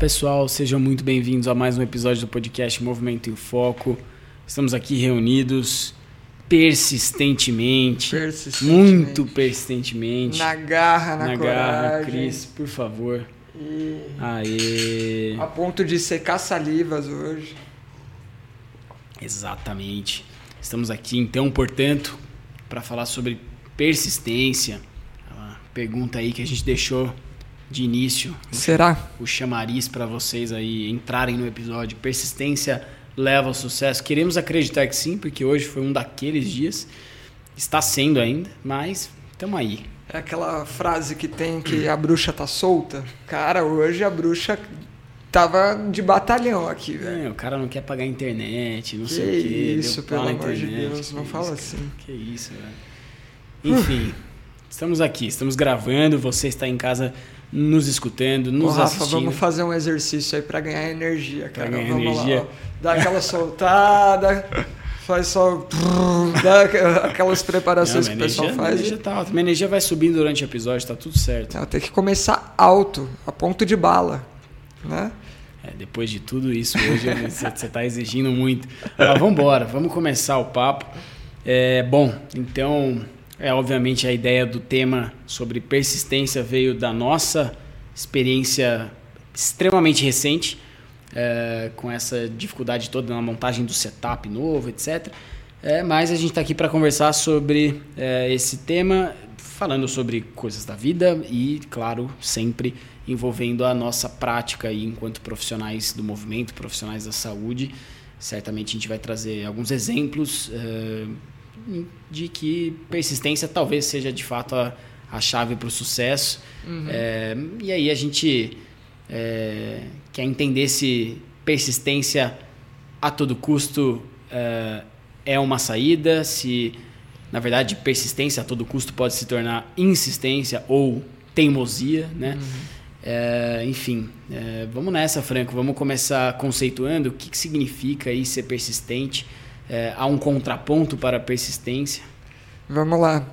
pessoal, sejam muito bem-vindos a mais um episódio do podcast Movimento em Foco. Estamos aqui reunidos persistentemente, Persistentemente. muito persistentemente. Na garra, na, Na garra, coragem. Cris, por favor. E Aê! a ponto de secar salivas hoje. Exatamente. Estamos aqui então, portanto, para falar sobre persistência. A pergunta aí que a gente deixou de início, Será? o chamariz para vocês aí entrarem no episódio. Persistência leva ao sucesso. Queremos acreditar que sim, porque hoje foi um daqueles dias. Está sendo ainda, mas estamos aí. É aquela frase que tem que a bruxa tá solta. Cara, hoje a bruxa tava de batalhão aqui, velho. É, o cara não quer pagar a internet, não Que sei o quê. isso, pelo amor de Deus, não isso, fala cara. assim. Que isso, velho. Enfim, estamos aqui, estamos gravando, você está em casa nos escutando, Ô, nos Rafa, assistindo. vamos fazer um exercício aí pra ganhar energia, Pra cara. ganhar vamos energia. lá, ó. Dá aquela soltada, faz só. Dá aquelas preparações Não, que o pessoal energia, faz. minha energia tá alta. Minha energia vai subindo durante o episódio, tá tudo certo. Não, tem que começar alto, a ponto de bala, né? É, depois de tudo isso, hoje você você tá exigindo muito. Mas vamos embora, vamos começar o papo. É, bom, então, é obviamente a ideia do tema sobre persistência veio da nossa experiência extremamente recente, é, com essa dificuldade toda na montagem do setup novo, etc. É, mas a gente está aqui para conversar sobre é, esse tema, falando sobre coisas da vida e, claro, sempre envolvendo a nossa prática aí enquanto profissionais do movimento, profissionais da saúde. Certamente a gente vai trazer alguns exemplos é, de que persistência talvez seja de fato a, a chave para o sucesso. É, e aí a gente é, quer entender se persistência a todo custo é, é uma saída, se na verdade persistência a todo custo pode se tornar insistência ou teimosia, né? É, enfim, é, vamos nessa, Franco. Vamos começar conceituando o que, que significa aí ser persistente. É, há um contraponto para a persistência. Vamos lá.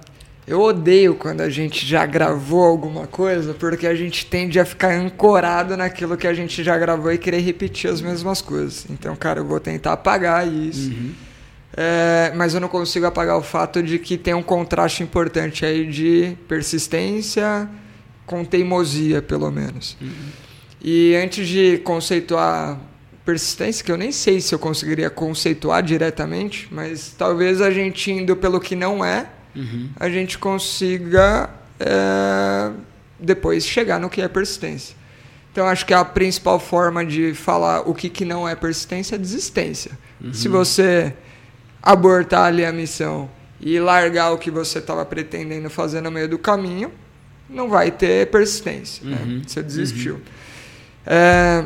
Eu odeio quando a gente já gravou alguma coisa, porque a gente tende a ficar ancorado naquilo que a gente já gravou e querer repetir as mesmas coisas. Então, cara, eu vou tentar apagar isso. É, mas eu não consigo apagar o fato de que tem um contraste importante aí de persistência com teimosia, pelo menos. E antes de conceituar persistência, que eu nem sei se eu conseguiria conceituar diretamente, mas talvez a gente indo pelo que não é, Uhum. a gente consiga é, depois chegar no que é persistência. Então acho que a principal forma de falar o que, que não é persistência é desistência. Se você abortar ali a missão e largar o que você estava pretendendo fazer no meio do caminho, não vai ter persistência. né? Uhum. Você desistiu. É,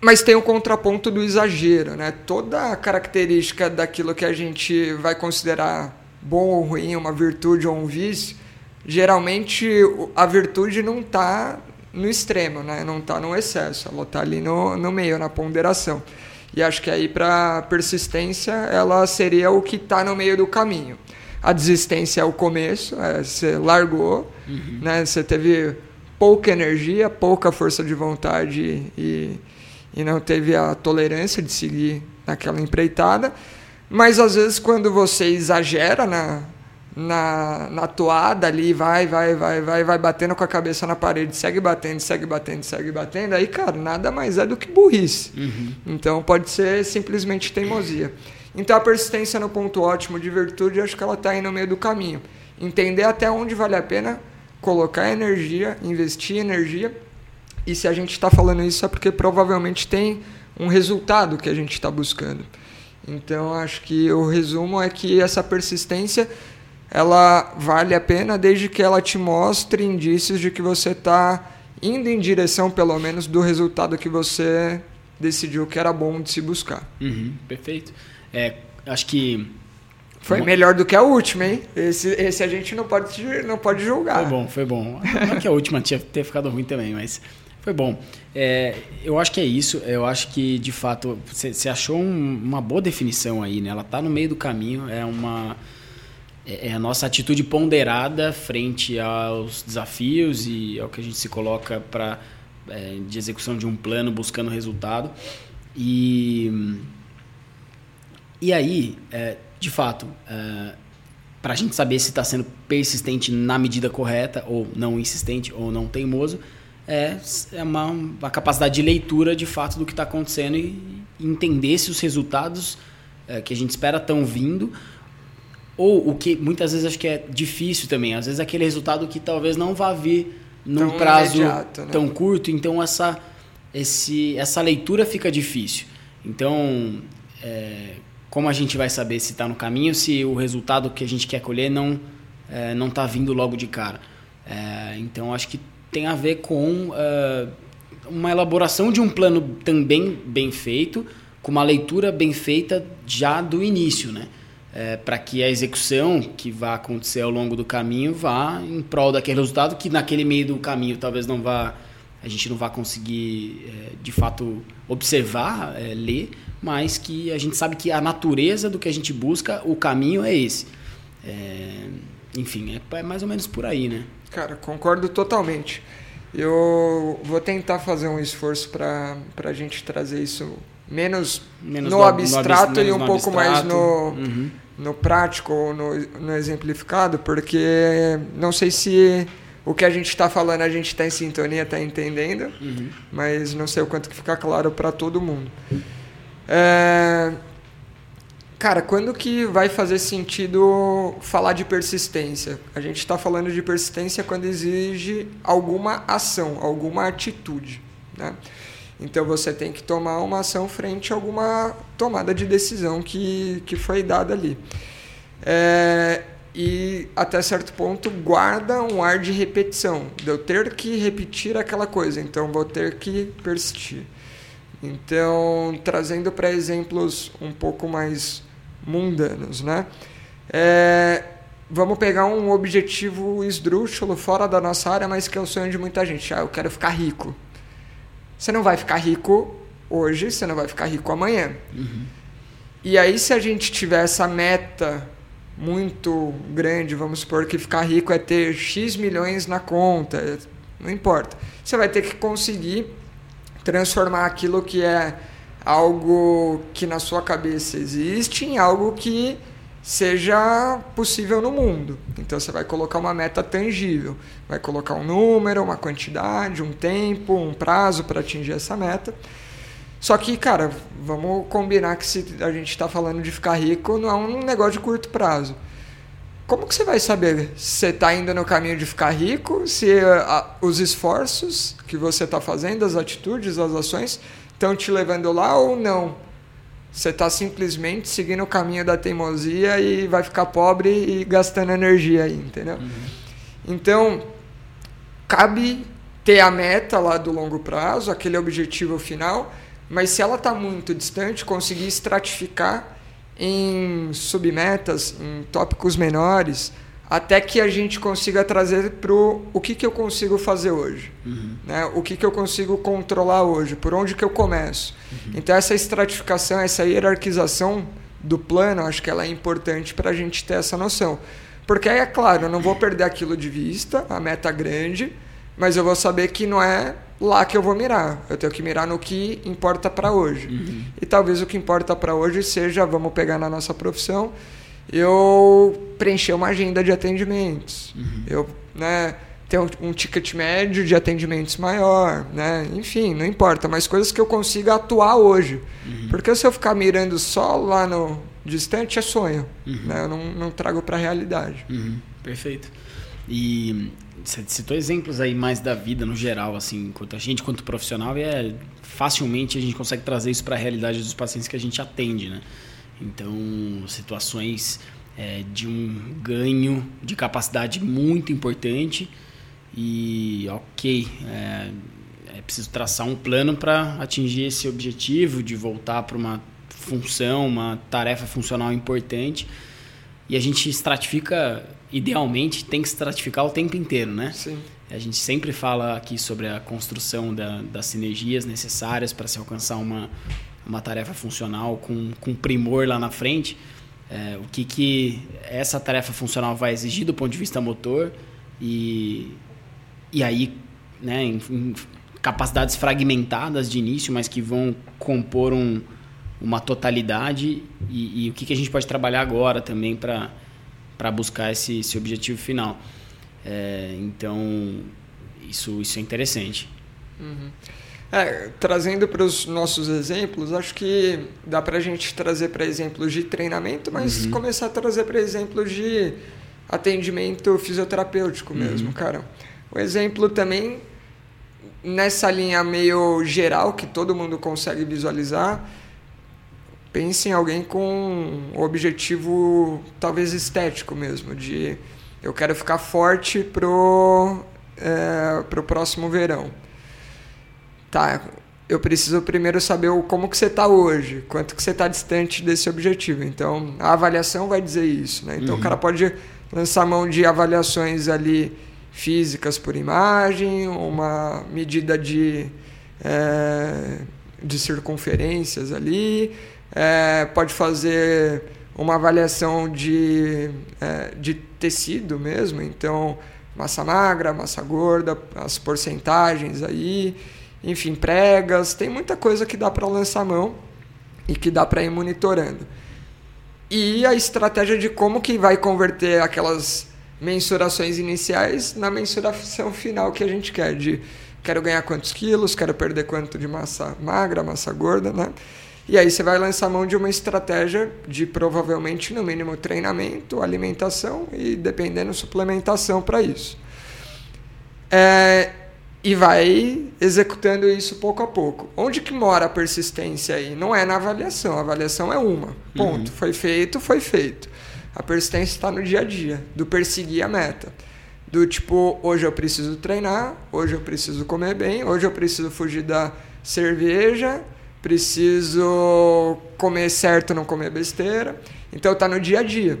mas tem o contraponto do exagero, né? Toda a característica daquilo que a gente vai considerar bom ou ruim, uma virtude ou um vício, geralmente a virtude não está no extremo, né? Não está no excesso, ela está ali no, no meio, na ponderação. E acho que aí para persistência ela seria o que está no meio do caminho. A desistência é o começo, é, você largou, né? Você teve pouca energia, pouca força de vontade e, e não teve a tolerância de seguir naquela empreitada. Mas às vezes quando você exagera na, na, na toada ali, vai, vai, vai, vai, vai batendo com a cabeça na parede, segue batendo, segue batendo, segue batendo, aí, cara, nada mais é do que burrice. Então pode ser simplesmente teimosia. Então a persistência no ponto ótimo de virtude, acho que ela está aí no meio do caminho. Entender até onde vale a pena colocar energia, investir energia. E se a gente está falando isso é porque provavelmente tem um resultado que a gente está buscando. Então acho que o resumo é que essa persistência ela vale a pena desde que ela te mostre indícios de que você está indo em direção, pelo menos, do resultado que você decidiu que era bom de se buscar. Uhum, perfeito. É, acho que Foi melhor do que a última, hein? Esse, esse a gente não pode, não pode julgar. Foi bom, foi bom. Não é que a última tinha ter ficado ruim também, mas foi bom. É, eu acho que é isso. Eu acho que, de fato, você achou um- uma boa definição aí, né? Ela tá no meio do caminho. É uma é é a nossa atitude ponderada frente aos desafios e ao que a gente se coloca para é, de execução de um plano buscando resultado. E, e aí, é, de fato, é, para a gente saber se está sendo persistente na medida correta, ou não insistente, ou não teimoso, é, é uma, uma capacidade de leitura de fato do que está acontecendo e entender se os resultados é, que a gente espera estão vindo ou o que muitas vezes acho que é difícil também, às vezes aquele resultado que talvez não vá vir num tão prazo imediato, né? tão curto, então essa, esse, essa leitura fica difícil. Então, é, como a gente vai saber se está no caminho, se o resultado que a gente quer colher não é, não está vindo logo de cara? É, então, acho que tem a ver com é, uma elaboração de um plano também bem feito, com uma leitura bem feita já do início, né? É, para que a execução que vai acontecer ao longo do caminho vá em prol daquele resultado que naquele meio do caminho talvez não vá a gente não vá conseguir é, de fato observar é, ler mas que a gente sabe que a natureza do que a gente busca o caminho é esse enfim é, é mais ou menos por aí né cara concordo totalmente eu vou tentar fazer um esforço para a gente trazer isso menos, menos no, do, abstrato no, e um pouco abstrato. mais no, uhum. no prático ou no, no exemplificado, porque não sei se o que a gente está falando a gente está em sintonia, está entendendo, uhum. mas não sei o quanto que fica claro para todo mundo. É... Cara, quando que vai fazer sentido falar de persistência? A gente está falando de persistência quando exige alguma ação, alguma atitude, né? Então você tem que tomar uma ação frente a alguma tomada de decisão que, que foi dada ali. É, e até certo ponto guarda um ar de repetição, de eu ter que repetir aquela coisa, então vou ter que persistir. Então, trazendo para exemplos um pouco mais mundanos, né? É, vamos pegar um objetivo esdrúxulo fora da nossa área, mas que é o sonho de muita gente. Ah, eu quero ficar rico. Você não vai ficar rico hoje, você não vai ficar rico amanhã. Uhum. E aí, se a gente tiver essa meta muito grande, vamos supor que ficar rico é ter X milhões na conta, não importa. Você vai ter que conseguir transformar aquilo que é algo que na sua cabeça existe em algo que seja possível no mundo. Então você vai colocar uma meta tangível, vai colocar um número, uma quantidade, um tempo, um prazo para atingir essa meta. Só que, cara, vamos combinar que se a gente está falando de ficar rico, não é um negócio de curto prazo. Como que você vai saber se está indo no caminho de ficar rico, se a, os esforços que você está fazendo, as atitudes, as ações, estão te levando lá ou não? Você está simplesmente seguindo o caminho da teimosia e vai ficar pobre e gastando energia aí, entendeu? Uhum. Então, cabe ter a meta lá do longo prazo, aquele objetivo final, mas se ela está muito distante, conseguir estratificar em submetas, em tópicos menores, até que a gente consiga trazer para o que, que eu consigo fazer hoje, uhum. né? o que, que eu consigo controlar hoje, por onde que eu começo. Uhum. Então essa estratificação, essa hierarquização do plano, acho que ela é importante para a gente ter essa noção. Porque aí é claro, eu não vou perder aquilo de vista, a meta grande, mas eu vou saber que não é lá que eu vou mirar. Eu tenho que mirar no que importa para hoje. Uhum. E talvez o que importa para hoje seja, vamos pegar na nossa profissão, eu preencher uma agenda de atendimentos. Uhum. Eu, né, ter um, um, ticket médio de atendimentos maior, né? Enfim, não importa, mas coisas que eu consiga atuar hoje. Uhum. Porque se eu ficar mirando só lá no distante é sonho, uhum. né? Eu não, não trago para a realidade. Uhum. Perfeito. E você citou exemplos aí mais da vida no geral, assim, enquanto a gente, quanto profissional, e é facilmente a gente consegue trazer isso para a realidade dos pacientes que a gente atende, né? Então, situações é, de um ganho de capacidade muito importante e, ok, é, é preciso traçar um plano para atingir esse objetivo de voltar para uma função, uma tarefa funcional importante e a gente estratifica, idealmente, tem que estratificar o tempo inteiro, né? Sim. A gente sempre fala aqui sobre a construção da, das sinergias necessárias para se alcançar uma, uma tarefa funcional com, com primor lá na frente, é, o que, que essa tarefa funcional vai exigir do ponto de vista motor e, e aí, né, em, em, capacidades fragmentadas de início, mas que vão compor um, uma totalidade e, e, o que, que a gente pode trabalhar agora também para buscar esse, esse objetivo final. É, então, isso, isso é interessante. Uhum. É, trazendo para os nossos exemplos, acho que dá para a gente trazer para exemplos de treinamento, mas uhum. começar a trazer para exemplos de atendimento fisioterapêutico mesmo, uhum. cara. O exemplo também nessa linha meio geral que todo mundo consegue visualizar, pense em alguém com um objetivo talvez estético mesmo, de eu quero ficar forte pro é, pro próximo verão tá, eu preciso primeiro saber como que você está hoje, quanto que você está distante desse objetivo. Então, a avaliação vai dizer isso. Né? Então, uhum. o cara pode lançar mão de avaliações ali físicas por imagem, uma medida de, é, de circunferências ali, é, pode fazer uma avaliação de, é, de tecido mesmo, então massa magra, massa gorda, as porcentagens aí enfim, pregas, tem muita coisa que dá para lançar mão e que dá para ir monitorando. E a estratégia de como que vai converter aquelas mensurações iniciais na mensuração final que a gente quer, de quero ganhar quantos quilos, quero perder quanto de massa magra, massa gorda, né? E aí você vai lançar mão de uma estratégia de provavelmente no mínimo treinamento, alimentação e dependendo suplementação para isso. É, e vai executando isso pouco a pouco. Onde que mora a persistência aí? Não é na avaliação, a avaliação é uma. Ponto. Uhum. Foi feito, foi feito. A persistência está no dia a dia, do perseguir a meta. Do tipo, hoje eu preciso treinar, hoje eu preciso comer bem, hoje eu preciso fugir da cerveja, preciso comer certo, não comer besteira. Então está no dia a dia.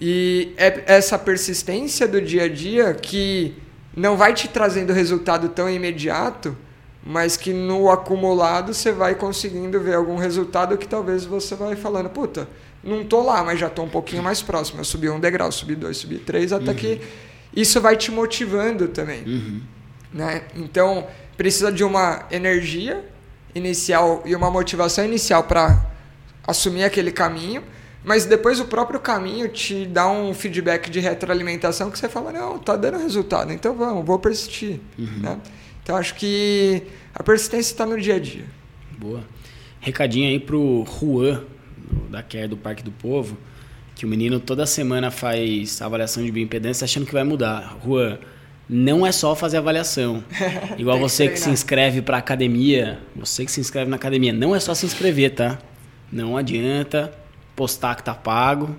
E é essa persistência do dia a dia que não vai te trazendo resultado tão imediato, mas que no acumulado você vai conseguindo ver algum resultado que talvez você vai falando, puta, não tô lá, mas já tô um pouquinho mais próximo. Eu subi um degrau, subi dois, subi três, até uhum. que isso vai te motivando também. Uhum. Né? Então, precisa de uma energia inicial e uma motivação inicial para assumir aquele caminho mas depois o próprio caminho te dá um feedback de retroalimentação que você fala, não, tá dando resultado, então vamos, vou persistir. Uhum. Né? Então acho que a persistência está no dia a dia. Boa. Recadinho aí pro Juan, da Care do Parque do Povo, que o menino toda semana faz avaliação de bioimpedância achando que vai mudar. Juan, não é só fazer avaliação. Igual você que, que se inscreve para academia, você que se inscreve na academia, não é só se inscrever, tá? Não adianta postar que tá pago.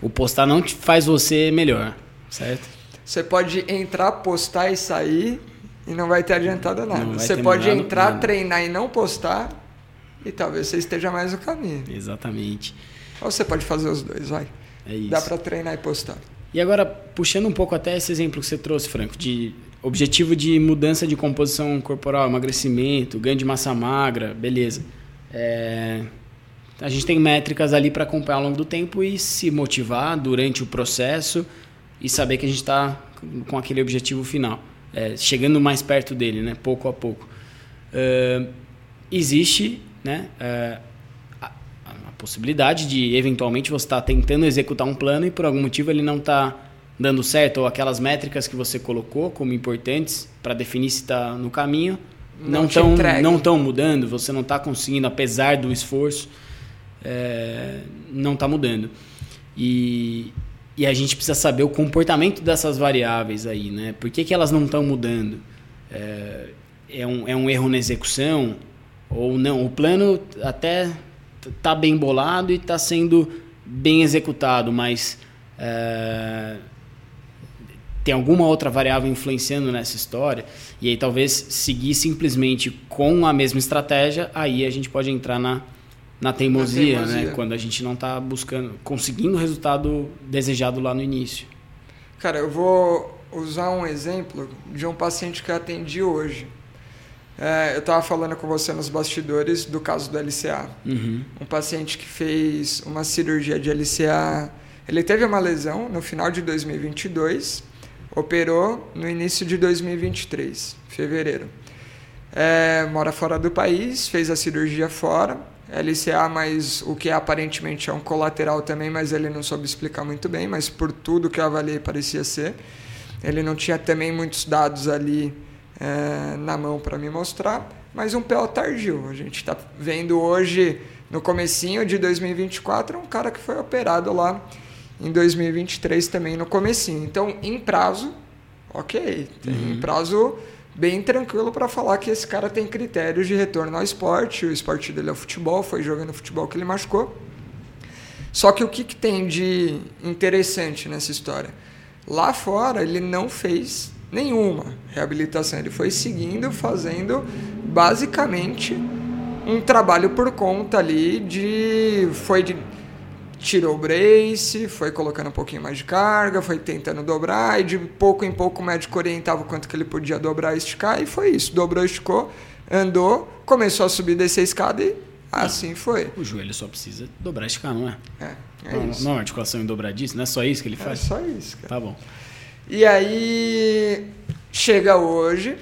o postar não te faz você melhor, certo? Você pode entrar, postar e sair e não vai ter adiantado nada. Você pode entrar, nada. treinar e não postar e talvez você esteja mais no caminho. Exatamente. Ou você pode fazer os dois, vai. É isso. Dá para treinar e postar. E agora, puxando um pouco até esse exemplo que você trouxe, Franco, de objetivo de mudança de composição corporal, emagrecimento, ganho de massa magra, beleza. É, a gente tem métricas ali para acompanhar ao longo do tempo e se motivar durante o processo e saber que a gente está com aquele objetivo final, é, chegando mais perto dele, né, pouco a pouco. Uh, existe né, uh, a, a, possibilidade de, eventualmente, você estar tá tentando executar um plano e por algum motivo ele não está dando certo, ou aquelas métricas que você colocou como importantes para definir se está no caminho não estão não estão mudando, você não está conseguindo, apesar do esforço é, não está mudando. E, e a gente precisa saber o comportamento dessas variáveis aí, né? Por que, que elas não estão mudando? É, é, um, é um erro na execução ou não? O plano até está bem bolado e está sendo bem executado, mas é, tem alguma outra variável influenciando nessa história e aí talvez seguir simplesmente com a mesma estratégia, aí a gente pode entrar na na teimosia, na teimosia. né? Quando a gente não está buscando, conseguindo o resultado desejado lá no início. Cara, eu vou usar um exemplo de um paciente que eu atendi hoje. É, eu estava falando com você nos bastidores do caso do LCA. Uhum. Um paciente que fez uma cirurgia de LCA. Ele teve uma lesão no final de 2022. operou no início de 2023, fevereiro. É, mora fora do país, fez a cirurgia fora, LCA, mas o que aparentemente é um colateral também, mas ele não soube explicar muito bem, mas por tudo que eu avaliei parecia ser. Ele não tinha também muitos dados ali é, na mão para me mostrar, mas um PO tardio. A gente está vendo hoje, no comecinho de 2024, um cara que foi operado lá em 2023 também no comecinho. Então, em prazo, ok, tem uhum. prazo bem tranquilo para falar que esse cara tem critérios de retorno ao esporte, o esporte dele é o futebol, foi jogando futebol que ele machucou. Só que o que, que tem de interessante nessa história? Lá fora ele não fez nenhuma reabilitação, ele foi seguindo, fazendo basicamente um trabalho por conta ali de foi de tirou o brace, foi colocando um pouquinho mais de carga, foi tentando dobrar, e de pouco em pouco o médico orientava o quanto que ele podia dobrar e esticar, e foi isso. Dobrou, esticou, andou, começou a subir descer a escada e assim foi. O joelho só precisa dobrar e esticar, não é? É, é não, isso. Não, articulação em dobradiça, não é só isso que ele faz? É só isso, cara. Tá bom. E aí, chega hoje,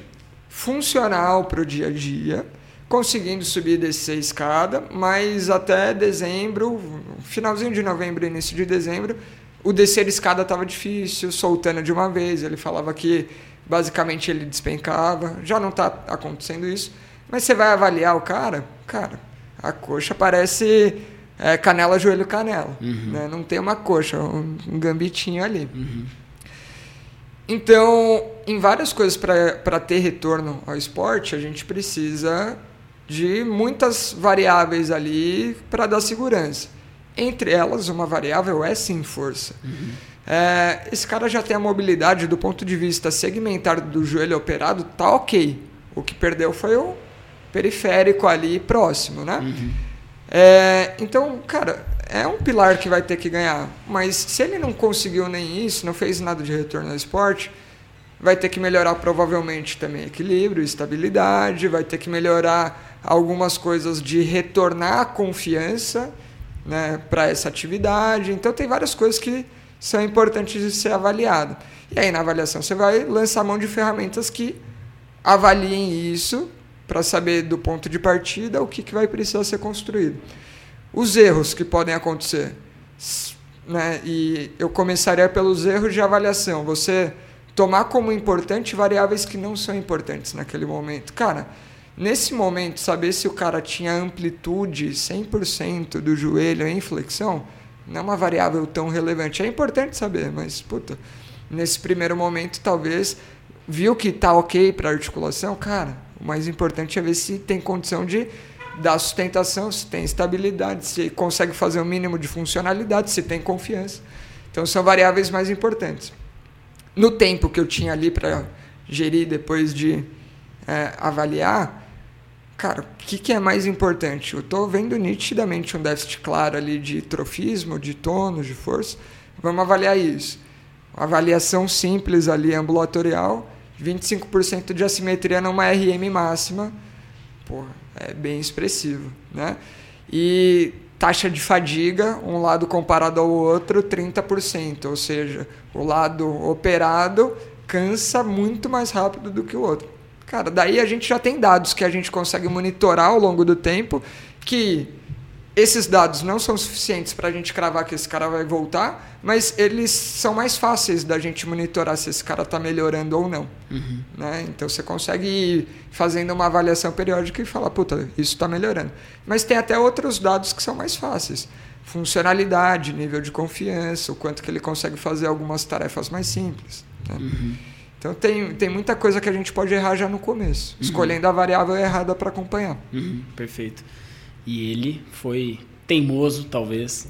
funcional para o dia a dia, conseguindo subir e descer a escada, mas até dezembro, finalzinho de novembro, início de dezembro, o descer a escada estava difícil, soltando de uma vez. Ele falava que basicamente ele despencava. Já não está acontecendo isso. Mas você vai avaliar o cara, cara, a coxa parece é, canela, joelho, canela. Uhum. Né? Não tem uma coxa, um, um gambitinho ali. Uhum. Então, em várias coisas para ter retorno ao esporte, a gente precisa de muitas variáveis ali para dar segurança. Entre elas, uma variável é sim força. Uhum. É, esse cara já tem a mobilidade do ponto de vista segmentado do joelho operado, tá ok. O que perdeu foi o periférico ali próximo, né? Uhum. É, então, cara, é um pilar que vai ter que ganhar. Mas se ele não conseguiu nem isso, não fez nada de retorno ao esporte, vai ter que melhorar provavelmente também equilíbrio, estabilidade, vai ter que melhorar algumas coisas de retornar a confiança né, para essa atividade. Então tem várias coisas que são importantes de ser avaliado. E aí na avaliação você vai lançar mão de ferramentas que avaliem isso para saber do ponto de partida o que, que vai precisar ser construído. Os erros que podem acontecer. Né? E eu começaria pelos erros de avaliação. Você tomar como importante variáveis que não são importantes naquele momento. Cara, nesse momento, saber se o cara tinha amplitude 100% do joelho em flexão não é uma variável tão relevante. É importante saber, mas, puta, nesse primeiro momento, talvez, viu que tá ok para articulação, cara, o mais importante é ver se tem condição de dar sustentação, se tem estabilidade, se consegue fazer o mínimo de funcionalidade, se tem confiança. Então, são variáveis mais importantes no tempo que eu tinha ali para gerir depois de é, avaliar, cara, o que, que, é mais importante? Eu estou vendo nitidamente um déficit claro ali de trofismo, de tônus, de força. Vamos avaliar isso. Avaliação simples ali, ambulatorial, 25% de assimetria numa RM máxima, porra, é bem expressivo, né? E taxa de fadiga, um lado comparado ao outro, 30%. Ou seja, o lado operado cansa muito mais rápido do que o outro. Cara, daí a gente já tem dados que a gente consegue monitorar ao longo do tempo que esses dados não são suficientes para a gente cravar que esse cara vai voltar, mas eles são mais fáceis da gente monitorar se esse cara está melhorando ou não. Uhum. Né? Então você consegue ir fazendo uma avaliação periódica e falar, puta, isso está melhorando. Mas tem até outros dados que são mais fáceis. Funcionalidade, nível de confiança, o quanto que ele consegue fazer algumas tarefas mais simples. Né? Uhum. Então tem, tem muita coisa que a gente pode errar já no começo, uhum. escolhendo a variável errada para acompanhar. Uhum. Perfeito. E ele foi teimoso, talvez.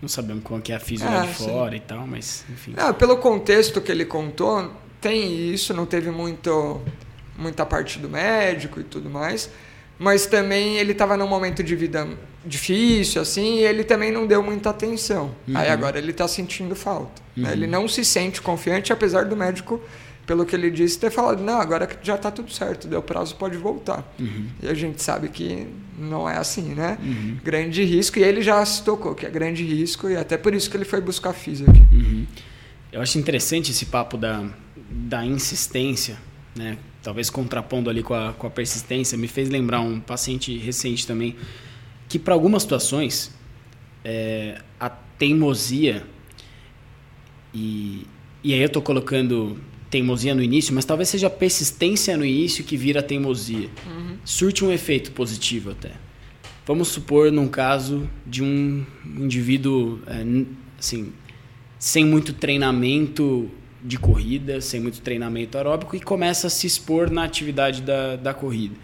Não sabemos qual que é a física ah, de fora sim. e tal, mas enfim. Ah, pelo contexto que ele contou, tem isso, não teve muito, muita parte do médico e tudo mais. Mas também ele estava num momento de vida difícil, assim, e ele também não deu muita atenção. Uhum. Aí agora ele está sentindo falta. Uhum. Né? Ele não se sente confiante, apesar do médico pelo que ele disse, ter falado, não, agora já está tudo certo, deu prazo, pode voltar. Uhum. E a gente sabe que não é assim, né? Uhum. Grande risco, e ele já se tocou que é grande risco, e até por isso que ele foi buscar física. Uhum. Eu acho interessante esse papo da, da insistência, né? talvez contrapondo ali com a, com a persistência, me fez lembrar um paciente recente também, que para algumas situações é, a teimosia, e, e aí eu estou colocando teimosia no início, mas talvez seja persistência no início que vira teimosia. Uhum. Surte um efeito positivo até. Vamos supor num caso de um indivíduo é, assim, sem muito treinamento de corrida, sem muito treinamento aeróbico e começa a se expor na atividade da, da corrida.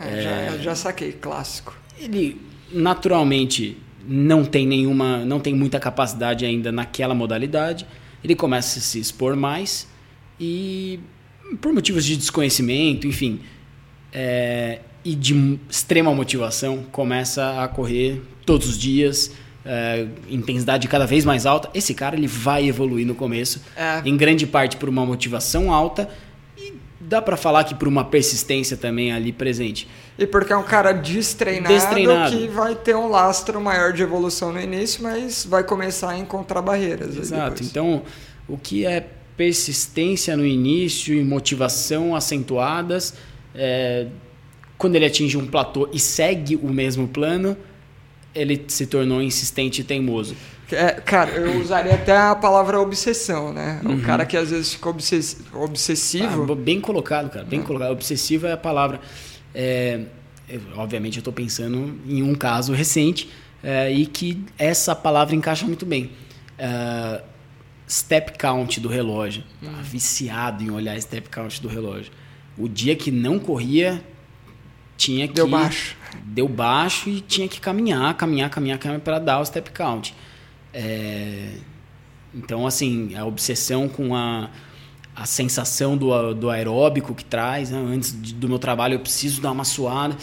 É, é, já, já saquei, clássico. Ele naturalmente não tem nenhuma, não tem muita capacidade ainda naquela modalidade. Ele começa a se expor mais e por motivos de desconhecimento, enfim, é, e de extrema motivação, começa a correr todos os dias, é, intensidade cada vez mais alta. Esse cara ele vai evoluir no começo, é. em grande parte por uma motivação alta e dá para falar que por uma persistência também ali presente. E porque é um cara destreinado, destreinado, que vai ter um lastro maior de evolução no início, mas vai começar a encontrar barreiras. Exato. Então, o que é persistência no início e motivação acentuadas, é, quando ele atinge um platô e segue o mesmo plano, ele se tornou insistente e teimoso. É, cara, eu usaria até a palavra obsessão, né? O uhum. cara que às vezes fica obsess obsessivo. Ah, bem colocado, cara. Bem uhum. colocado. Obsessivo é a palavra. É, eu, obviamente, eu estou pensando em um caso recente é, e que essa palavra encaixa muito bem. Uh, step count do relógio. Hum. Tava viciado em olhar step count do relógio. O dia que não corria, tinha que. Deu baixo. Deu baixo e tinha que caminhar, caminhar, caminhar, caminhar para dar o step count. É... Então, assim, a obsessão com a, a sensação do, do aeróbico que traz. Né? Antes do meu trabalho, eu preciso dar uma suada.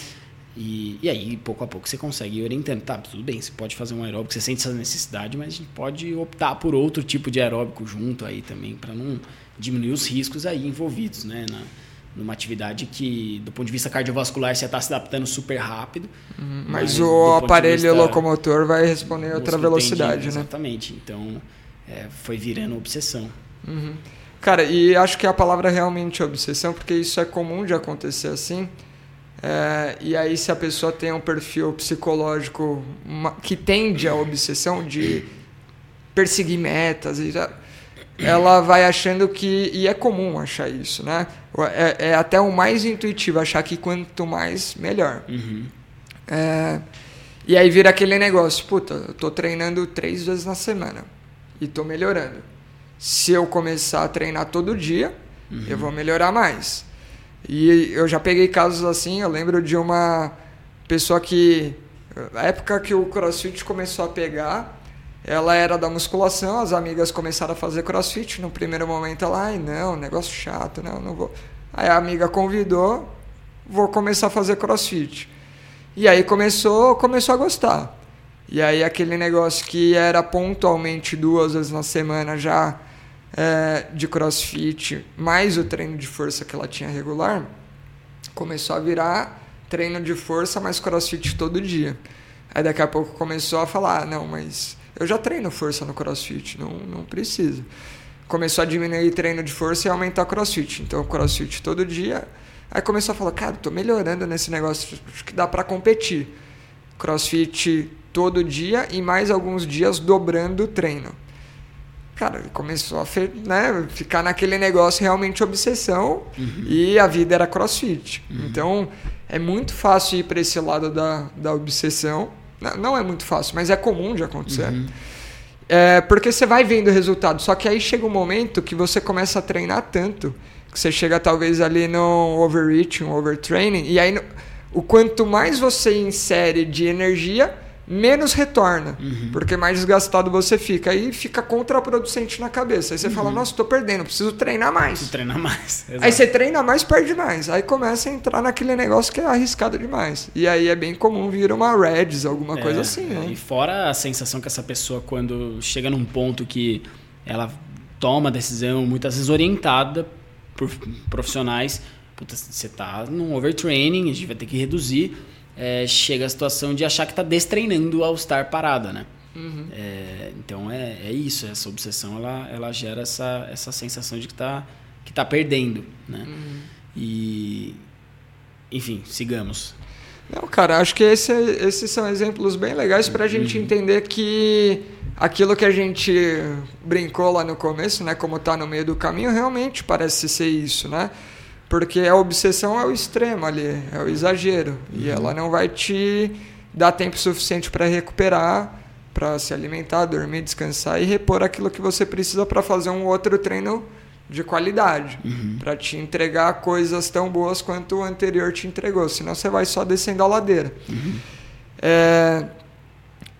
E, e aí, pouco a pouco, você consegue ir orientando. Tá, tudo bem, você pode fazer um aeróbico, você sente essa necessidade, mas a gente pode optar por outro tipo de aeróbico junto aí também, para não diminuir os riscos aí envolvidos, né? Na, numa atividade que, do ponto de vista cardiovascular, você está se adaptando super rápido. Uhum, mas, mas, o aparelho locomotor vai responder em outra velocidade, né? Exatamente. Então, é, foi virando obsessão. Uhum. Cara, e acho que a palavra realmente é obsessão, porque isso é comum de acontecer assim. É, e aí, se a pessoa tem um perfil psicológico que tende à obsessão de perseguir metas, ela vai achando que. E é comum achar isso, né? É, é até o mais intuitivo achar que quanto mais, melhor. Uhum. É, e aí vira aquele negócio: puta, eu tô treinando três vezes na semana e tô melhorando. Se eu começar a treinar todo dia, uhum. eu vou melhorar mais. E eu já peguei casos assim, eu lembro de uma pessoa que, na época que o crossfit começou a pegar, ela era da musculação, as amigas começaram a fazer crossfit. No primeiro momento ela, ai não, negócio chato, não, não vou. Aí a amiga convidou, vou começar a fazer crossfit. E aí começou, começou a gostar. E aí aquele negócio que era pontualmente duas vezes na semana já é, de crossfit, mais o treino de força que ela tinha regular, começou a virar treino de força mais crossfit todo dia. Aí daqui a pouco começou a falar: ah, não, mas eu já treino força no crossfit, não, não precisa. Começou a diminuir treino de força e aumentar crossfit. Então, crossfit todo dia. Aí começou a falar: cara, tô melhorando nesse negócio, acho que dá para competir. Crossfit todo dia e mais alguns dias dobrando o treino cara, ele começou a né, ficar naquele negócio realmente obsessão uhum. e a vida era crossfit. Uhum. Então, é muito fácil ir para esse lado da, da obsessão. Não é muito fácil, mas é comum de acontecer. Uhum. É, porque você vai vendo o resultado. Só que aí chega um momento que você começa a treinar tanto que você chega talvez ali no overreaching, overtraining, e aí o quanto mais você insere de energia, menos retorna, uhum. porque mais desgastado você fica. Aí fica contraproducente na cabeça. Aí você uhum. fala, nossa, estou perdendo, preciso treinar mais. Preciso treinar mais. Exato. Aí você treina mais, perde mais. Aí começa a entrar naquele negócio que é arriscado demais. E aí é bem comum vir uma Reds, alguma é, coisa assim. Né? E fora a sensação que essa pessoa, quando chega num ponto que ela toma decisão, muitas vezes orientada por profissionais, Puta, você está num overtraining, a gente vai ter que reduzir é, chega a situação de achar que está destreinando ao estar parada, né? Uhum. É, então é, é isso, essa obsessão ela, ela gera essa, essa sensação de que está que está perdendo, né? Uhum. E enfim, sigamos. Não, cara, acho que esse, esses são exemplos bem legais para a gente uhum. entender que aquilo que a gente brincou lá no começo, né, como está no meio do caminho, realmente parece ser isso, né? Porque a obsessão é o extremo ali, é o exagero, uhum. e ela não vai te dar tempo suficiente para recuperar, para se alimentar, dormir, descansar e repor aquilo que você precisa para fazer um outro treino de qualidade, uhum. para te entregar coisas tão boas quanto o anterior te entregou, senão você vai só descendo a ladeira. Uhum. É,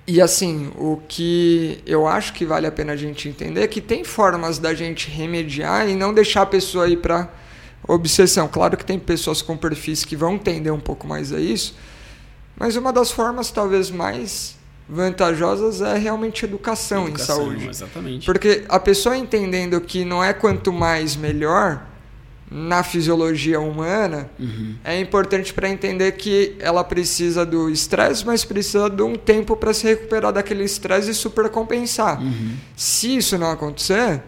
e assim, o que eu acho que vale a pena a gente entender é que tem formas da gente remediar e não deixar a pessoa ir para obsessão. Claro que tem pessoas com perfis que vão tender um pouco mais a isso, mas uma das formas talvez mais vantajosas é realmente educação, educação em saúde. Exatamente. Porque a pessoa entendendo que não é quanto mais melhor na fisiologia humana, uhum. é importante para entender que ela precisa do estresse, mas precisa de um tempo para se recuperar daquele estresse e supercompensar. Uhum. Se isso não acontecer,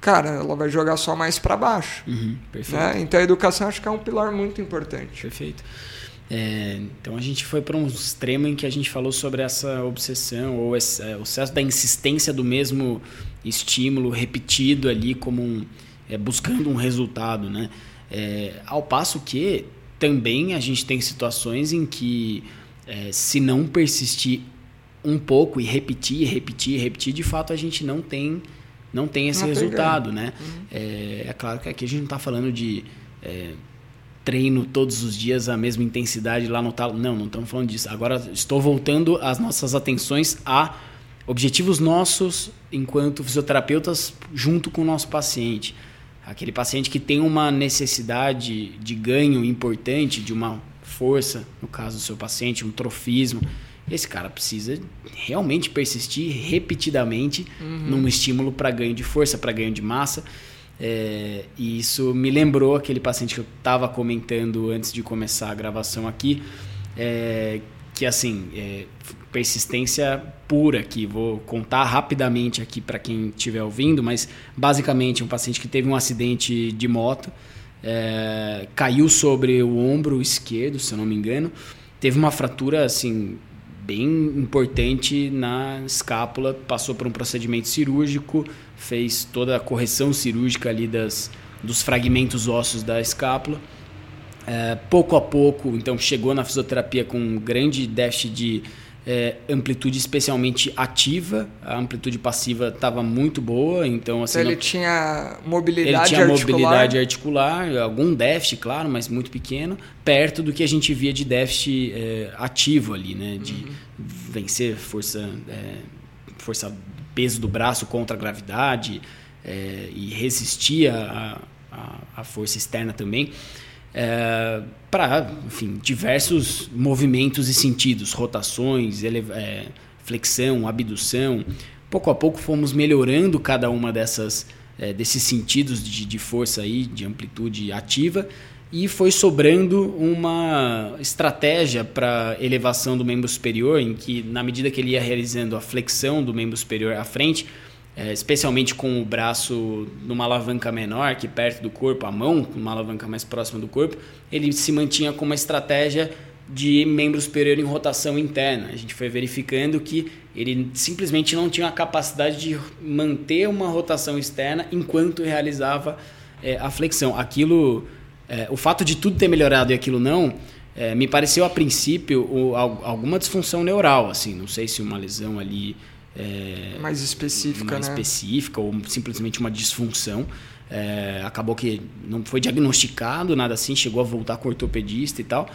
cara, ela vai jogar só mais para baixo. Uhum. Né? Então a educação acho que é um pilar muito importante. Perfeito. É, então a gente foi para um extremo em que a gente falou sobre essa obsessão ou esse, é, o excesso da insistência do mesmo estímulo repetido ali como um, é, buscando um resultado, né? É, ao passo que também a gente tem situações em que é, se não persistir um pouco e repetir, repetir, repetir, de fato a gente não tem não tem esse não resultado, né? Uhum. É, é, claro que aqui a gente não está falando de treino todos os dias a mesma intensidade lá no talo. Não, não estamos falando disso. Agora estou voltando as nossas atenções a objetivos nossos enquanto fisioterapeutas junto com o nosso paciente. Aquele paciente que tem uma necessidade de ganho importante, de uma força, no caso do seu paciente, um trofismo. Esse cara precisa realmente persistir repetidamente uhum. num estímulo para ganho de força, para ganho de massa. É, e isso me lembrou aquele paciente que eu estava comentando antes de começar a gravação aqui, é, que assim, é, persistência pura aqui. Vou contar rapidamente aqui para quem estiver ouvindo, mas basicamente um paciente que teve um acidente de moto, é, caiu sobre o ombro esquerdo, se eu não me engano, teve uma fratura assim bem importante na escápula, passou por um procedimento cirúrgico, fez toda a correção cirúrgica ali das, dos fragmentos ósseos da escápula. É, pouco a pouco, então chegou na fisioterapia com um grande déficit de é, amplitude especialmente ativa, a amplitude passiva estava muito boa, então assim. Então, ele não... tinha mobilidade Ele tinha articular. mobilidade articular, algum déficit, claro, mas muito pequeno, perto do que a gente via de déficit é, ativo ali, né? De uhum. vencer força, é, força peso do braço contra a gravidade é, e resistir à força externa também é, para, enfim, diversos movimentos e sentidos, rotações, é, flexão, abdução. Pouco a pouco fomos melhorando cada uma dessas é, desses sentidos de, de força aí, de amplitude ativa e foi sobrando uma estratégia para elevação do membro superior, em que na medida que ele ia realizando a flexão do membro superior à frente, é, especialmente com o braço numa alavanca menor, que perto do corpo, a mão numa alavanca mais próxima do corpo, ele se mantinha com uma estratégia de membro superior em rotação interna. A gente foi verificando que ele simplesmente não tinha a capacidade de manter uma rotação externa enquanto realizava é, a flexão. Aquilo, é, o fato de tudo ter melhorado e aquilo não, é, me pareceu a princípio o, alguma disfunção neural, assim, não sei se uma lesão ali é, mais específica, mais né? específica ou simplesmente uma disfunção. É, acabou que não foi diagnosticado, nada assim, chegou a voltar com o ortopedista e tal.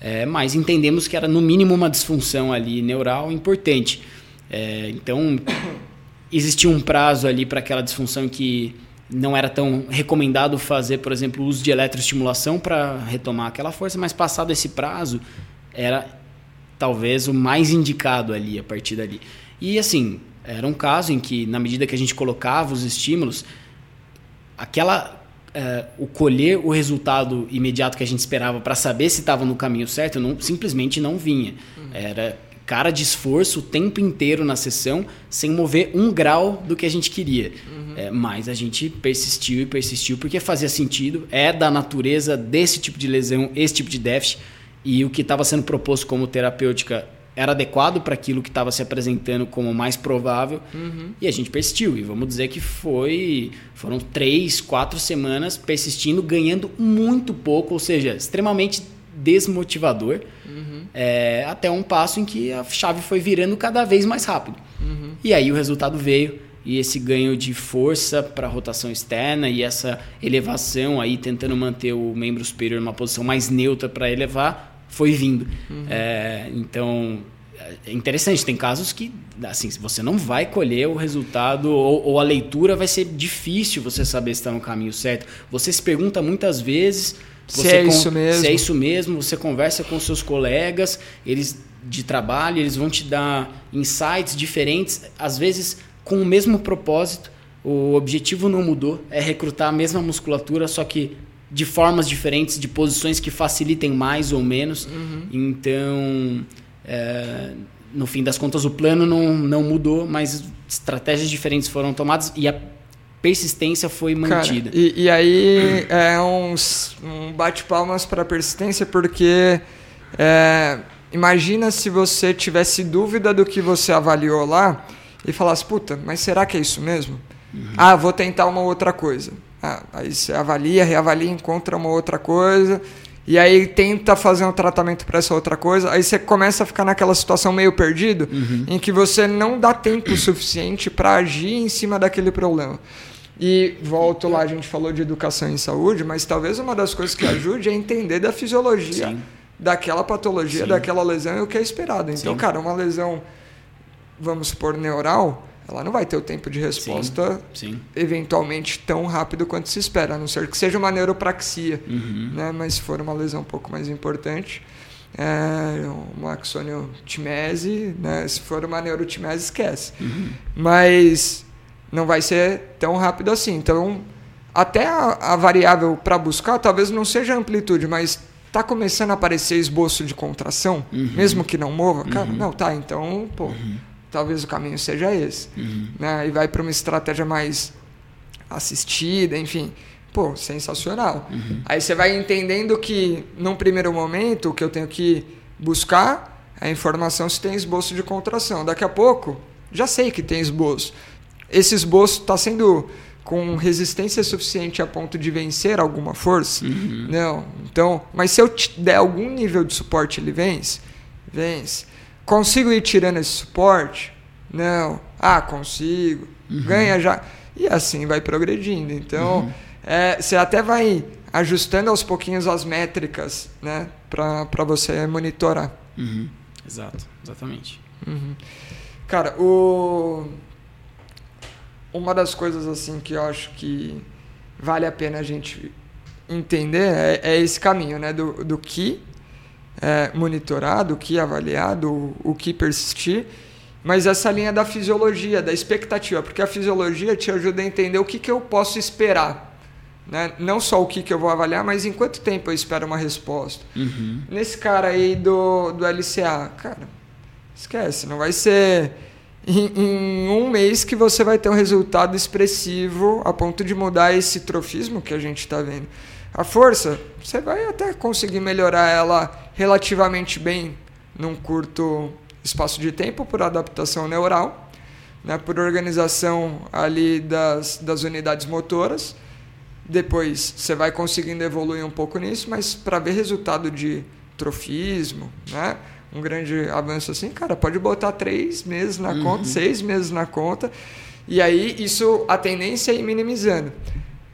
É, mas entendemos que era no mínimo uma disfunção ali neural importante. É, então, existia um prazo ali para aquela disfunção que não era tão recomendado fazer, por exemplo, uso de eletroestimulação para retomar aquela força, mas passado esse prazo, era talvez o mais indicado ali a partir dali. E assim, era um caso em que, na medida que a gente colocava os estímulos, aquela. É, o colher o resultado imediato que a gente esperava para saber se estava no caminho certo, não, simplesmente não vinha. Uhum. Era cara de esforço o tempo inteiro na sessão sem mover um grau do que a gente queria. Uhum. É, mas a gente persistiu e persistiu porque fazia sentido, é da natureza desse tipo de lesão, esse tipo de déficit, e o que estava sendo proposto como terapêutica era adequado para aquilo que estava se apresentando como mais provável uhum. e a gente persistiu e vamos dizer que foi foram três quatro semanas persistindo ganhando muito pouco ou seja extremamente desmotivador uhum. é, até um passo em que a chave foi virando cada vez mais rápido uhum. e aí o resultado veio e esse ganho de força para a rotação externa e essa elevação aí tentando manter o membro superior numa posição mais neutra para elevar foi vindo. Uhum. É, então, é interessante. Tem casos que, assim, você não vai colher o resultado ou, ou a leitura vai ser difícil você saber se está no caminho certo. Você se pergunta muitas vezes se é isso mesmo. Se é isso mesmo. Você conversa com seus colegas, eles de trabalho, eles vão te dar insights diferentes, às vezes com o mesmo propósito. O objetivo não mudou, é recrutar a mesma musculatura, só que de formas diferentes, de posições que facilitem mais ou menos. Uhum. Então, é, no fim das contas, o plano não, não mudou, mas estratégias diferentes foram tomadas e a persistência foi mantida. Cara, e, e, aí é uns, um bate-palmas para a persistência, porque é, imagina se você tivesse dúvida do que você avaliou lá e falasse, puta, mas será que é isso mesmo? Uhum. Ah, vou tentar uma outra coisa. Ah, aí você avalia, reavalia, encontra uma outra coisa e aí tenta fazer um tratamento para essa outra coisa. Aí você começa a ficar naquela situação meio perdido, uhum. em que você não dá tempo suficiente para agir em cima daquele problema. E volto lá, a gente falou de educação em saúde, mas talvez uma das coisas que ajude é entender da fisiologia Sim. daquela patologia, Sim. daquela lesão e o que é esperado. Então, Sim. cara, uma lesão, vamos supor, neural, ela não vai ter o tempo de resposta sim, sim. eventualmente tão rápido quanto se espera, a não ser que seja uma neuropraxia, uhum. né? mas se for uma lesão um pouco mais importante, é, uma axoniotimese, né? se for uma neurotimese, esquece. Uhum. Mas não vai ser tão rápido assim. Então, até a, a variável para buscar talvez não seja a amplitude, mas tá começando a aparecer esboço de contração, uhum. mesmo que não mova, cara, uhum. não, tá, então, pô, uhum talvez o caminho seja esse. Uhum. Né? E vai para uma estratégia mais assistida, enfim. Pô, sensacional. Uhum. Aí você vai entendendo que, num primeiro momento, o que eu tenho que buscar é a informação se tem esboço de contração. Daqui a pouco, já sei que tem esboço. Esse esboço está sendo com resistência suficiente a ponto de vencer alguma força? Uhum. Não. Então, mas se eu te der algum nível de suporte, ele vence? Vence. Consigo ir tirando esse suporte? Não. Ah, consigo. Uhum. Ganha já. E assim vai progredindo. Então, uhum. é, você até vai ajustando aos pouquinhos as métricas, né? Para você monitorar. Uhum. Exato, exatamente. Uhum. Cara, o... uma das coisas assim que eu acho que vale a pena a gente entender é, é esse caminho, né? Do, do que é, monitorado, o que avaliado, o, o que persistir, mas essa linha da fisiologia, da expectativa, porque a fisiologia te ajuda a entender o que, que eu posso esperar. Né? Não só o que, que eu vou avaliar, mas em quanto tempo eu espero uma resposta. Uhum. Nesse cara aí do, do LCA, cara, esquece, não vai ser em, em, um mês que você vai ter um resultado expressivo a ponto de mudar esse trofismo que a gente está vendo. A força, você vai até conseguir melhorar ela relativamente bem num curto espaço de tempo por adaptação neural, né, por organização ali das, das unidades motoras. Depois você vai conseguindo evoluir um pouco nisso, mas para ver resultado de trofismo, né, um grande avanço assim, cara, pode botar três meses na uhum. conta, seis meses na conta, e aí isso a tendência é ir minimizando.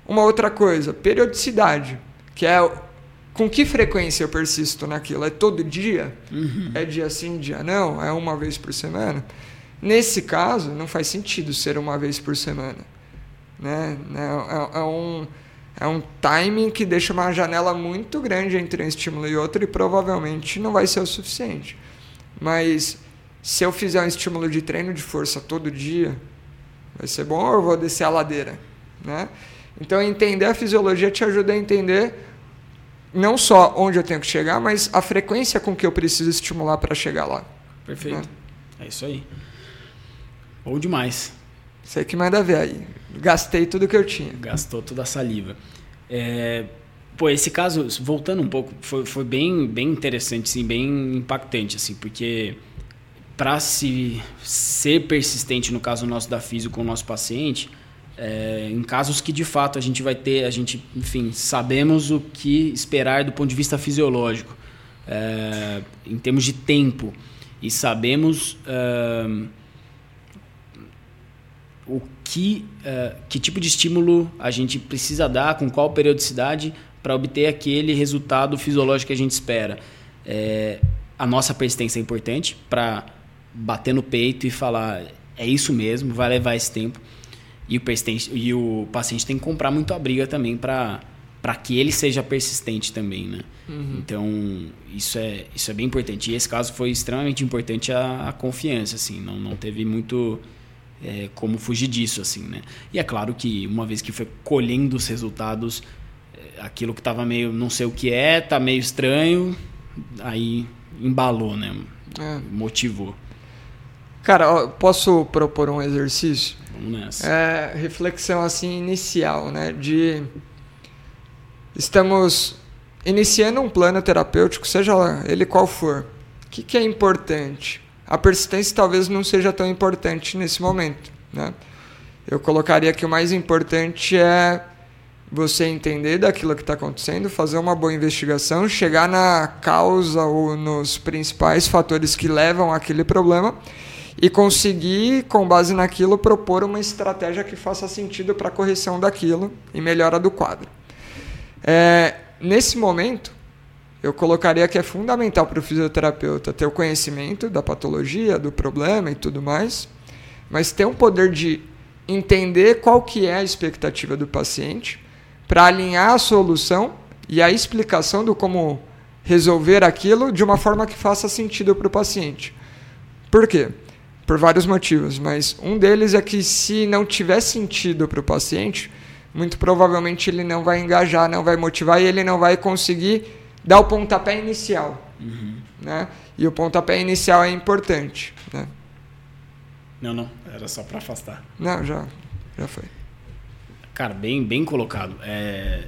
Uma outra coisa, periodicidade, que é com que frequência eu persisto naquilo? É todo dia? Uhum. É dia sim, dia não? É uma vez por semana? Nesse caso, não faz sentido ser uma vez por semana. Né? É, é, é, um, é um timing que deixa uma janela muito grande entre um estímulo e outro e provavelmente não vai ser o suficiente. Mas se eu fizer um estímulo de treino de força todo dia, vai ser bom ou eu vou descer a ladeira? Né? Então, entender a fisiologia te ajuda a entender não só onde eu tenho que chegar, mas a frequência com que eu preciso estimular para chegar lá. Perfeito. Né? É isso aí. Ou demais. Sei que manda ver aí. Gastei tudo que eu tinha. Gastou toda a saliva. É, pô, esse caso, voltando um pouco, foi, foi bem, bem interessante, sim, bem impactante, assim, porque para se ser persistente no caso nosso da física com o nosso paciente, é, em casos que de fato a gente vai ter, a gente, enfim, sabemos o que esperar do ponto de vista fisiológico, é, em termos de tempo, e sabemos é, o que, é, que tipo de estímulo a gente precisa dar, com qual periodicidade, para obter aquele resultado fisiológico que a gente espera. É, a nossa persistência é importante para bater no peito e falar é isso mesmo, vai levar esse tempo. E o, persistente, e o paciente tem que comprar muito a briga também para para que ele seja persistente também, né? Uhum. Então isso é isso é bem importante. E esse caso foi extremamente importante a, a confiança, assim, não não teve muito é, como fugir disso, assim, né? E é claro que uma vez que foi colhendo os resultados, é, aquilo que estava meio não sei o que é, tá meio estranho, aí embalou, né? É. Motivou. Cara, posso propor um exercício? Vamos nessa. É, reflexão assim inicial, né? De estamos iniciando um plano terapêutico, seja ele qual for. O que, que é importante? A persistência talvez não seja tão importante nesse momento, né? Eu colocaria que o mais importante é você entender daquilo que está acontecendo, fazer uma boa investigação, chegar na causa ou nos principais fatores que levam àquele problema e conseguir, com base naquilo, propor uma estratégia que faça sentido para a correção daquilo e melhora do quadro. É, nesse momento, eu colocaria que é fundamental para o fisioterapeuta ter o conhecimento da patologia, do problema e tudo mais, mas ter um poder de entender qual que é a expectativa do paciente para alinhar a solução e a explicação do como resolver aquilo de uma forma que faça sentido para o paciente. Por quê? Por vários motivos, mas um deles é que se não tiver sentido para o paciente, muito provavelmente ele não vai engajar, não vai motivar e ele não vai conseguir dar o pontapé inicial. Uhum. Né? E o pontapé inicial é importante. Né? Não, não, era só para afastar. Não, já, já foi. Cara, bem, bem colocado. É,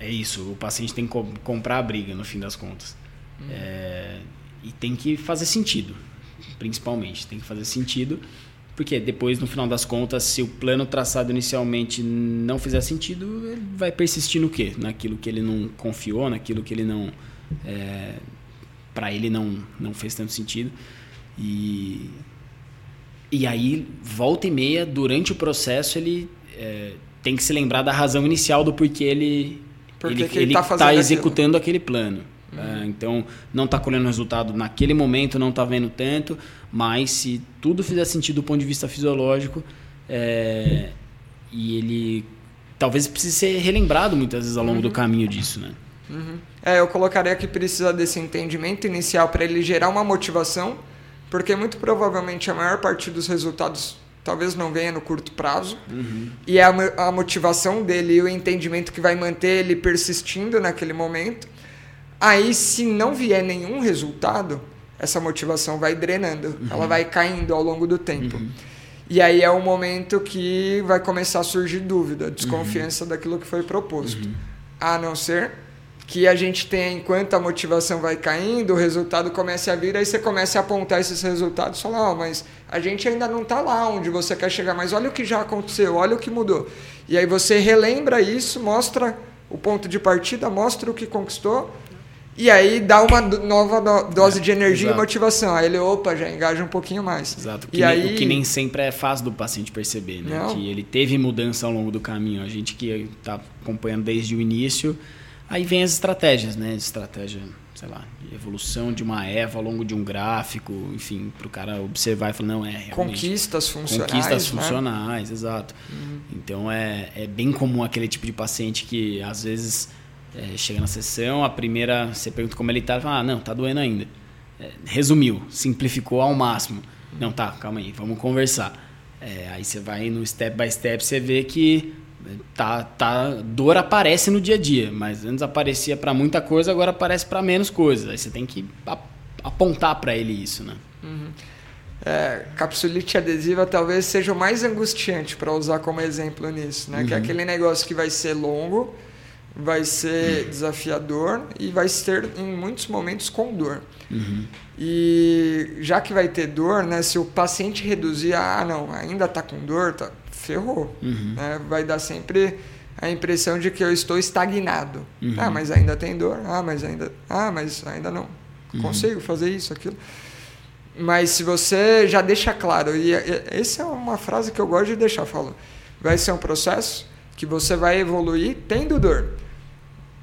é isso, o paciente tem que comprar a briga no fim das contas. Uhum. É, e tem que fazer sentido principalmente. Tem que fazer sentido, porque depois, no final das contas, se o plano traçado inicialmente não fizer sentido, ele vai persistir no quê? Naquilo que ele não confiou, naquilo que ele não. É, para ele não, não fez tanto sentido. E, e aí, volta e meia, durante o processo, ele é, tem que se lembrar da razão inicial do porquê ele ele, ele está tá executando aquilo plano. Uhum. então, não está colhendo resultado naquele momento, não está vendo tanto, mas se tudo fizer sentido do ponto de vista fisiológico, é, e ele talvez precise ser relembrado muitas vezes ao longo uhum. do caminho disso, né? Uhum. É, eu colocaria que precisa desse entendimento inicial para ele gerar uma motivação, porque muito provavelmente a maior parte dos resultados talvez não venha no curto prazo. Uhum. E é a, a motivação dele e o entendimento que vai manter ele persistindo naquele momento. Aí, se não vier nenhum resultado, essa motivação vai drenando, uhum. ela vai caindo ao longo do tempo. Uhum. E aí é o momento que vai começar a surgir dúvida, desconfiança uhum. daquilo que foi proposto. Uhum. A não ser que a gente tenha, enquanto a motivação vai caindo, o resultado comece a vir, aí você começa a apontar esses resultados e falar, oh, mas a gente ainda não está lá onde você quer chegar, mas olha o que já aconteceu, olha o que mudou. E aí você relembra isso, mostra o ponto de partida, mostra o que conquistou, e aí dá uma nova dose é, de energia exato. e motivação. Aí ele, opa, já engaja um pouquinho mais. Exato. O que, e nem, aí... o que nem sempre é fácil do paciente perceber, né? Não. Que ele teve mudança ao longo do caminho. A gente que está acompanhando desde o início, aí vem as estratégias, né? Estratégia, sei lá, evolução de uma EVA ao longo de um gráfico, enfim, para o cara observar e falar, não, é realmente... Conquistas funcionais, Conquistas né? funcionais, exato. Uhum. Então, é, é bem comum aquele tipo de paciente que, às vezes é, chega na sessão, a primeira, você pergunta como ele tá, fala, ah, não, tá doendo ainda. É, resumiu, simplificou ao máximo. Não, tá, calma aí, vamos conversar. É, aí você vai no step by step, você vê que tá, tá, dor aparece no dia a dia, mas antes aparecia para muita coisa, agora aparece para menos coisa. Aí você tem que apontar para ele isso, né? Uhum. É, capsulite adesiva talvez seja o mais angustiante para usar como exemplo nisso, né? Uhum. Que é uhum. aquele negócio que vai ser longo, vai ser uhum. desafiador e vai ser em muitos momentos com dor. Uhum. E já que vai ter dor, né? Se o paciente reduzir, ah, não, ainda está com dor, tá, ferrou. Uhum. Né? Vai dar sempre a impressão de que eu estou estagnado. Uhum. Ah, mas ainda tem dor. Ah, mas ainda, ah, mas ainda não uhum. consigo fazer isso, aquilo. Mas se você já deixa claro, e essa é uma frase que eu gosto de deixar, falo, vai ser um processo que você vai evoluir tendo dor,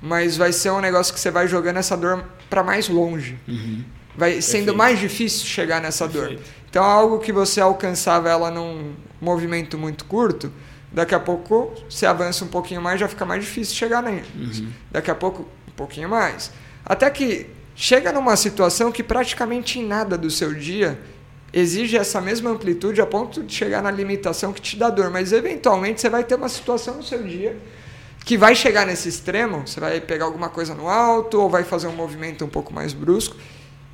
mas vai ser um negócio que você vai jogando essa dor para mais longe. Uhum. Vai sendo Perfeito. mais difícil chegar nessa Perfeito. dor. Então, algo que você alcançava ela num movimento muito curto, daqui a pouco você avança um pouquinho mais, já fica mais difícil chegar nele. Uhum. Daqui a pouco, um pouquinho mais. Até que chega numa situação que praticamente em nada do seu dia exige essa mesma amplitude a ponto de chegar na limitação que te dá dor, mas eventualmente você vai ter uma situação no seu dia que vai chegar nesse extremo, você vai pegar alguma coisa no alto ou vai fazer um movimento um pouco mais brusco,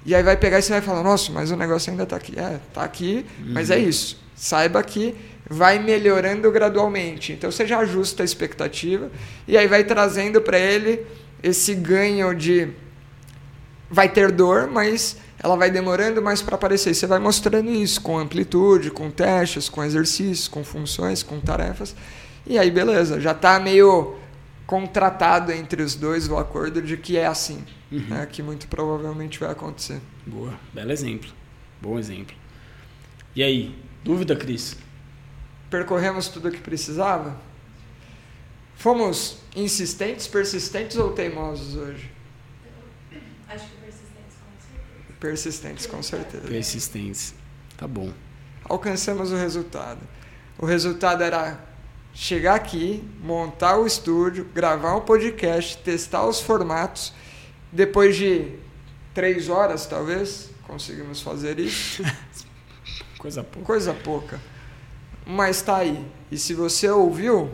e aí vai pegar e você vai falar: "Nossa, mas o negócio ainda está aqui". É, está aqui, uhum. mas é uhum. isso. Saiba que vai melhorando gradualmente. Então você já ajusta a expectativa e aí vai trazendo para ele esse ganho de vai ter dor, mas ela vai demorando mais para aparecer. Você vai mostrando isso com amplitude, com testes, com exercícios, com funções, com tarefas. E aí, beleza, já está meio contratado entre os dois o acordo de que é assim, uhum. né, que muito provavelmente vai acontecer. Boa, belo exemplo. Bom exemplo. E aí, dúvida, Cris? Percorremos tudo o que precisava? Fomos insistentes, persistentes ou teimosos hoje? Acho que Persistentes, com certeza. Persistentes. Tá bom. Alcançamos o resultado. O resultado era chegar aqui, montar o estúdio, gravar um podcast, testar os formatos. Depois de três horas, talvez, conseguimos fazer isso. Coisa pouca. Coisa pouca. Mas está aí. E se você ouviu,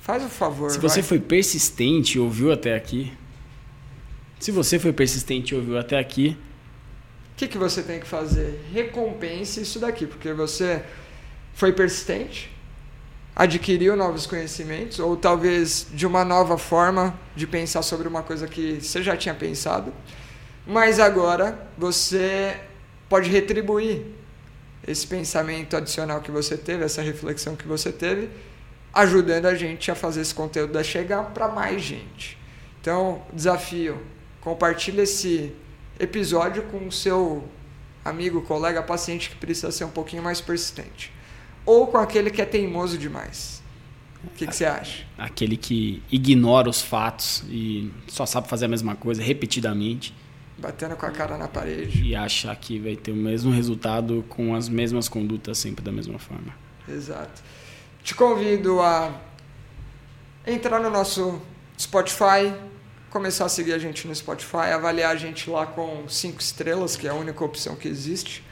faz o favor. Se você vai. foi persistente e ouviu até aqui. Se você foi persistente e ouviu até aqui, que, que você tem que fazer? Recompense isso daqui, porque você foi persistente, adquiriu novos conhecimentos, ou talvez de uma nova forma de pensar sobre uma coisa que você já tinha pensado, mas agora você pode retribuir esse pensamento adicional que você teve, essa reflexão que você teve, ajudando a gente a fazer esse conteúdo chegar para mais gente. Então, desafio, compartilhe esse episódio com o seu amigo, colega, paciente que precisa ser um pouquinho mais persistente. Ou com aquele que é teimoso demais. O que, que você acha? Aquele que ignora os fatos e só sabe fazer a mesma coisa repetidamente. Batendo com a cara na parede. E achar que vai ter o mesmo resultado com as mesmas condutas sempre da mesma forma. Exato. Te convido a entrar no nosso Spotify, começar a seguir a gente no Spotify, avaliar a gente lá com cinco estrelas, que é a única opção que existe.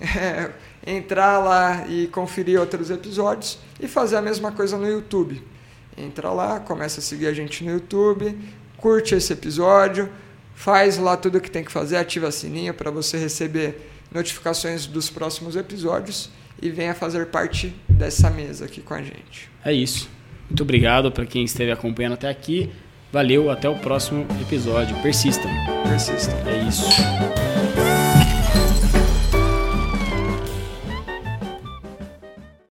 É, entrar lá e conferir outros episódios e fazer a mesma coisa no YouTube. Entra lá, começa a seguir a gente no YouTube, curte esse episódio, faz lá tudo o que tem que fazer, ativa a sininha para você receber notificações dos próximos episódios e venha fazer parte dessa mesa aqui com a gente. É isso. Muito obrigado para quem esteve acompanhando até aqui. Valeu, até o próximo episódio. Persistam. Persistam. É isso.